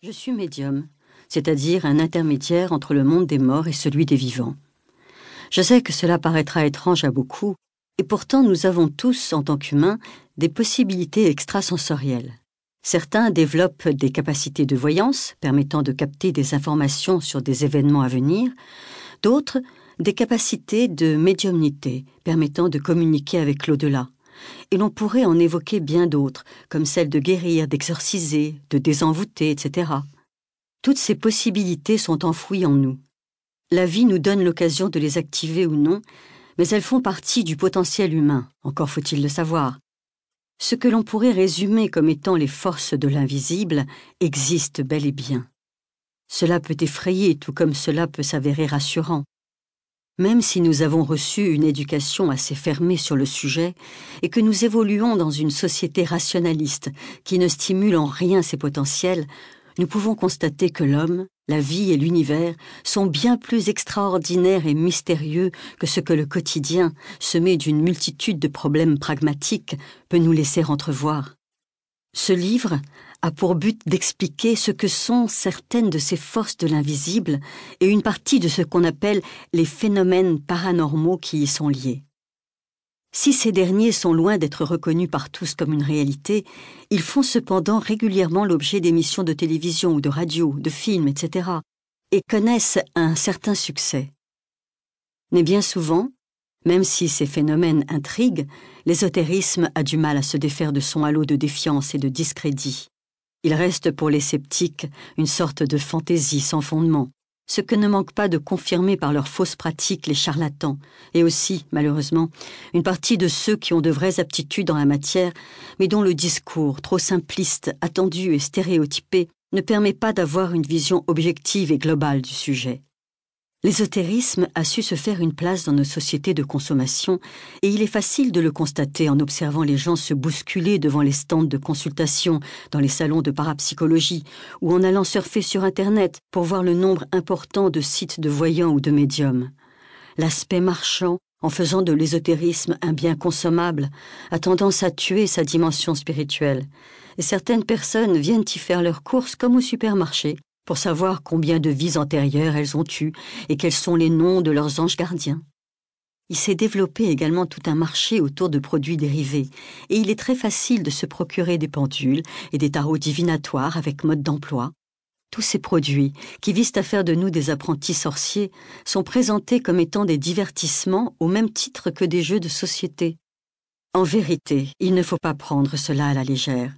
Je suis médium, c'est-à-dire un intermédiaire entre le monde des morts et celui des vivants. Je sais que cela paraîtra étrange à beaucoup, et pourtant nous avons tous, en tant qu'humains, des possibilités extrasensorielles. Certains développent des capacités de voyance permettant de capter des informations sur des événements à venir, d'autres des capacités de médiumnité permettant de communiquer avec l'au-delà. Et l'on pourrait en évoquer bien d'autres, comme celle de guérir, d'exorciser, de désenvoûter, etc. Toutes ces possibilités sont enfouies en nous. La vie nous donne l'occasion de les activer ou non, mais elles font partie du potentiel humain, encore faut-il le savoir. Ce que l'on pourrait résumer comme étant les forces de l'invisible existe bel et bien. Cela peut effrayer tout comme cela peut s'avérer rassurant. Même si nous avons reçu une éducation assez fermée sur le sujet et que nous évoluons dans une société rationaliste qui ne stimule en rien ses potentiels, nous pouvons constater que l'homme, la vie et l'univers sont bien plus extraordinaires et mystérieux que ce que le quotidien, semé d'une multitude de problèmes pragmatiques, peut nous laisser entrevoir. Ce livre a pour but d'expliquer ce que sont certaines de ces forces de l'invisible et une partie de ce qu'on appelle les phénomènes paranormaux qui y sont liés. Si ces derniers sont loin d'être reconnus par tous comme une réalité, ils font cependant régulièrement l'objet d'émissions de télévision ou de radio, de films, etc., et connaissent un certain succès. Mais bien souvent, même si ces phénomènes intriguent, l'ésotérisme a du mal à se défaire de son halo de défiance et de discrédit. Il reste pour les sceptiques une sorte de fantaisie sans fondement, ce que ne manquent pas de confirmer par leurs fausses pratiques les charlatans, et aussi, malheureusement, une partie de ceux qui ont de vraies aptitudes dans la matière, mais dont le discours, trop simpliste, attendu et stéréotypé, ne permet pas d'avoir une vision objective et globale du sujet. L'ésotérisme a su se faire une place dans nos sociétés de consommation et il est facile de le constater en observant les gens se bousculer devant les stands de consultation dans les salons de parapsychologie ou en allant surfer sur Internet pour voir le nombre important de sites de voyants ou de médiums. L'aspect marchand, en faisant de l'ésotérisme un bien consommable, a tendance à tuer sa dimension spirituelle, et certaines personnes viennent y faire leurs courses comme au supermarché pour savoir combien de vies antérieures elles ont eues et quels sont les noms de leurs anges gardiens. Il s'est développé également tout un marché autour de produits dérivés, et il est très facile de se procurer des pendules et des tarots divinatoires avec mode d'emploi. Tous ces produits, qui visent à faire de nous des apprentis sorciers, sont présentés comme étant des divertissements au même titre que des jeux de société. En vérité, il ne faut pas prendre cela à la légère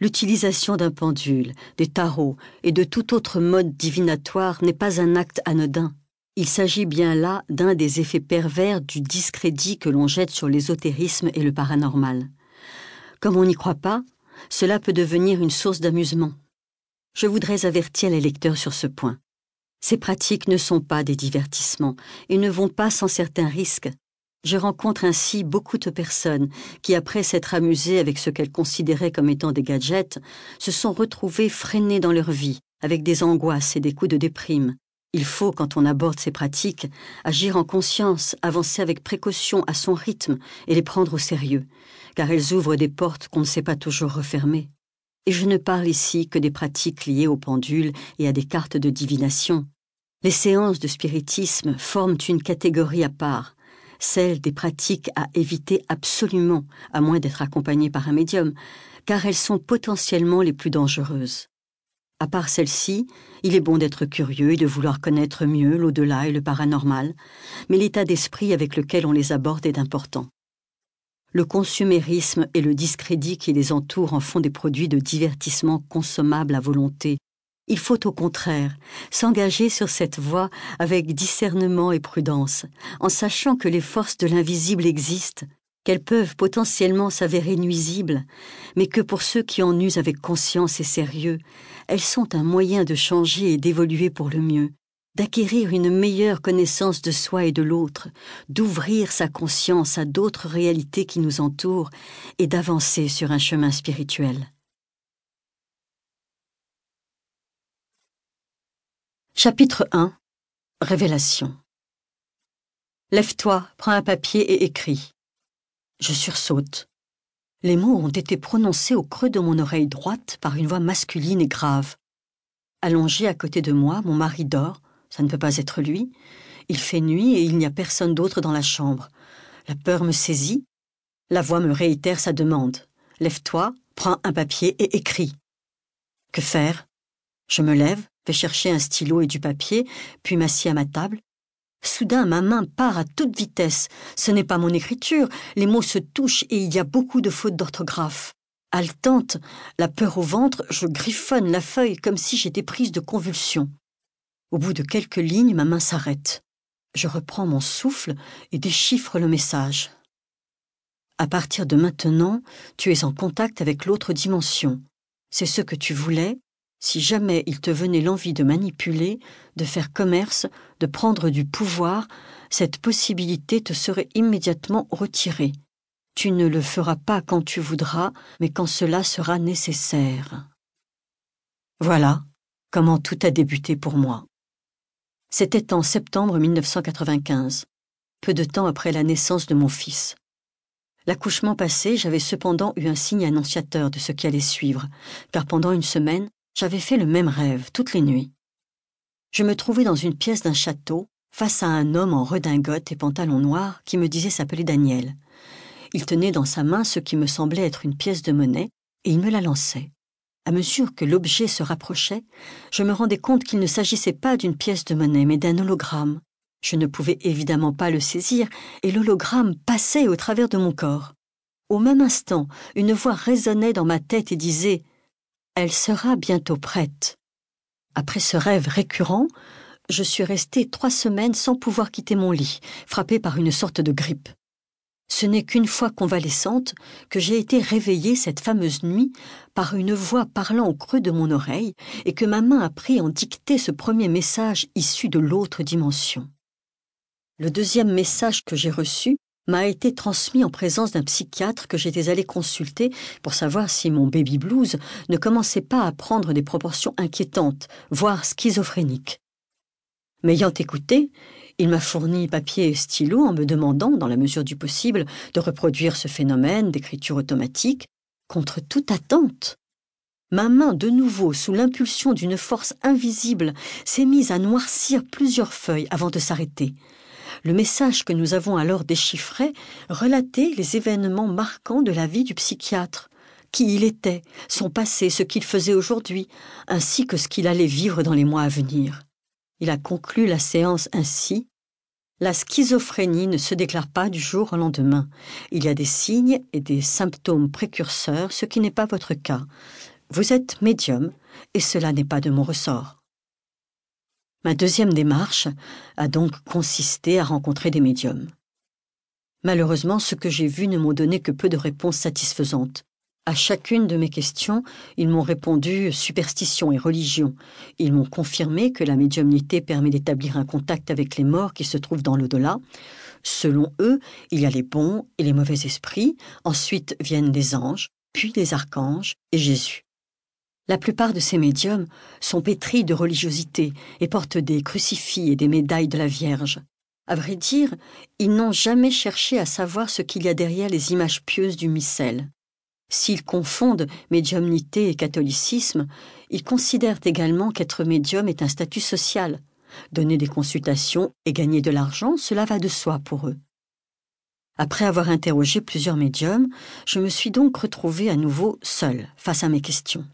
l'utilisation d'un pendule, des tarots et de tout autre mode divinatoire n'est pas un acte anodin. Il s'agit bien là d'un des effets pervers du discrédit que l'on jette sur l'ésotérisme et le paranormal. Comme on n'y croit pas, cela peut devenir une source d'amusement. Je voudrais avertir les lecteurs sur ce point. Ces pratiques ne sont pas des divertissements et ne vont pas sans certains risques, je rencontre ainsi beaucoup de personnes qui, après s'être amusées avec ce qu'elles considéraient comme étant des gadgets, se sont retrouvées freinées dans leur vie, avec des angoisses et des coups de déprime. Il faut, quand on aborde ces pratiques, agir en conscience, avancer avec précaution à son rythme et les prendre au sérieux, car elles ouvrent des portes qu'on ne sait pas toujours refermer. Et je ne parle ici que des pratiques liées aux pendules et à des cartes de divination. Les séances de spiritisme forment une catégorie à part, celle des pratiques à éviter absolument, à moins d'être accompagné par un médium, car elles sont potentiellement les plus dangereuses. À part celles-ci, il est bon d'être curieux et de vouloir connaître mieux l'au-delà et le paranormal, mais l'état d'esprit avec lequel on les aborde est important. Le consumérisme et le discrédit qui les entourent en font des produits de divertissement consommables à volonté, il faut au contraire s'engager sur cette voie avec discernement et prudence, en sachant que les forces de l'invisible existent, qu'elles peuvent potentiellement s'avérer nuisibles, mais que pour ceux qui en usent avec conscience et sérieux, elles sont un moyen de changer et d'évoluer pour le mieux, d'acquérir une meilleure connaissance de soi et de l'autre, d'ouvrir sa conscience à d'autres réalités qui nous entourent et d'avancer sur un chemin spirituel. Chapitre 1 Révélation Lève-toi, prends un papier et écris. Je sursaute. Les mots ont été prononcés au creux de mon oreille droite par une voix masculine et grave. Allongé à côté de moi, mon mari dort, ça ne peut pas être lui. Il fait nuit et il n'y a personne d'autre dans la chambre. La peur me saisit. La voix me réitère sa demande. Lève-toi, prends un papier et écris. Que faire? Je me lève, vais chercher un stylo et du papier, puis m'assieds à ma table. Soudain, ma main part à toute vitesse. Ce n'est pas mon écriture, les mots se touchent et il y a beaucoup de fautes d'orthographe. Haletante, la peur au ventre, je griffonne la feuille comme si j'étais prise de convulsions. Au bout de quelques lignes, ma main s'arrête. Je reprends mon souffle et déchiffre le message. À partir de maintenant, tu es en contact avec l'autre dimension. C'est ce que tu voulais, si jamais il te venait l'envie de manipuler, de faire commerce, de prendre du pouvoir, cette possibilité te serait immédiatement retirée. Tu ne le feras pas quand tu voudras, mais quand cela sera nécessaire. Voilà comment tout a débuté pour moi. C'était en septembre 1995, peu de temps après la naissance de mon fils. L'accouchement passé, j'avais cependant eu un signe annonciateur de ce qui allait suivre, car pendant une semaine, j'avais fait le même rêve toutes les nuits. Je me trouvais dans une pièce d'un château, face à un homme en redingote et pantalon noir qui me disait s'appeler Daniel. Il tenait dans sa main ce qui me semblait être une pièce de monnaie, et il me la lançait. À mesure que l'objet se rapprochait, je me rendais compte qu'il ne s'agissait pas d'une pièce de monnaie, mais d'un hologramme. Je ne pouvais évidemment pas le saisir, et l'hologramme passait au travers de mon corps. Au même instant, une voix résonnait dans ma tête et disait Elle sera bientôt prête. Après ce rêve récurrent, je suis restée trois semaines sans pouvoir quitter mon lit, frappée par une sorte de grippe. Ce n'est qu'une fois convalescente que j'ai été réveillée cette fameuse nuit par une voix parlant au creux de mon oreille et que ma main a pris en dicter ce premier message issu de l'autre dimension. Le deuxième message que j'ai reçu m'a été transmis en présence d'un psychiatre que j'étais allé consulter pour savoir si mon baby blues ne commençait pas à prendre des proportions inquiétantes, voire schizophréniques. M'ayant écouté, il m'a fourni papier et stylo en me demandant, dans la mesure du possible, de reproduire ce phénomène d'écriture automatique, contre toute attente. Ma main, de nouveau, sous l'impulsion d'une force invisible, s'est mise à noircir plusieurs feuilles avant de s'arrêter. Le message que nous avons alors déchiffré relatait les événements marquants de la vie du psychiatre, qui il était, son passé, ce qu'il faisait aujourd'hui, ainsi que ce qu'il allait vivre dans les mois à venir. Il a conclu la séance ainsi. La schizophrénie ne se déclare pas du jour au lendemain. Il y a des signes et des symptômes précurseurs, ce qui n'est pas votre cas. Vous êtes médium, et cela n'est pas de mon ressort. Ma deuxième démarche a donc consisté à rencontrer des médiums. Malheureusement, ce que j'ai vu ne m'ont donné que peu de réponses satisfaisantes. À chacune de mes questions, ils m'ont répondu superstition et religion. Ils m'ont confirmé que la médiumnité permet d'établir un contact avec les morts qui se trouvent dans l'au-delà. Selon eux, il y a les bons et les mauvais esprits, ensuite viennent les anges, puis les archanges et Jésus. La plupart de ces médiums sont pétris de religiosité et portent des crucifix et des médailles de la Vierge. À vrai dire, ils n'ont jamais cherché à savoir ce qu'il y a derrière les images pieuses du missel. S'ils confondent médiumnité et catholicisme, ils considèrent également qu'être médium est un statut social. Donner des consultations et gagner de l'argent, cela va de soi pour eux. Après avoir interrogé plusieurs médiums, je me suis donc retrouvée à nouveau seule face à mes questions.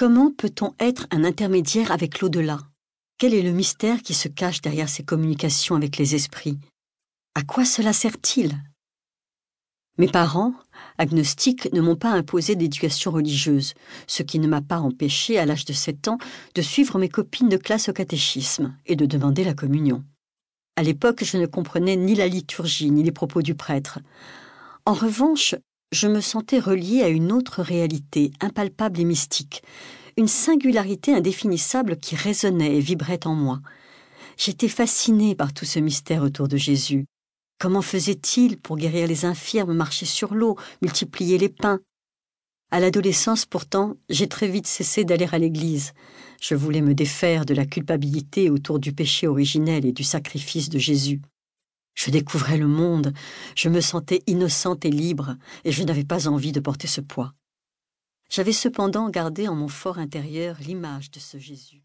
Comment peut-on être un intermédiaire avec l'au-delà? Quel est le mystère qui se cache derrière ces communications avec les esprits? À quoi cela sert-il? Mes parents, agnostiques, ne m'ont pas imposé d'éducation religieuse, ce qui ne m'a pas empêché, à l'âge de sept ans, de suivre mes copines de classe au catéchisme et de demander la communion. À l'époque, je ne comprenais ni la liturgie ni les propos du prêtre. En revanche, je me sentais relié à une autre réalité, impalpable et mystique, une singularité indéfinissable qui résonnait et vibrait en moi. J'étais fasciné par tout ce mystère autour de Jésus. Comment faisait-il pour guérir les infirmes, marcher sur l'eau, multiplier les pains? À l'adolescence, pourtant, j'ai très vite cessé d'aller à l'église. Je voulais me défaire de la culpabilité autour du péché originel et du sacrifice de Jésus. Je découvrais le monde, je me sentais innocente et libre, et je n'avais pas envie de porter ce poids. J'avais cependant gardé en mon fort intérieur l'image de ce Jésus.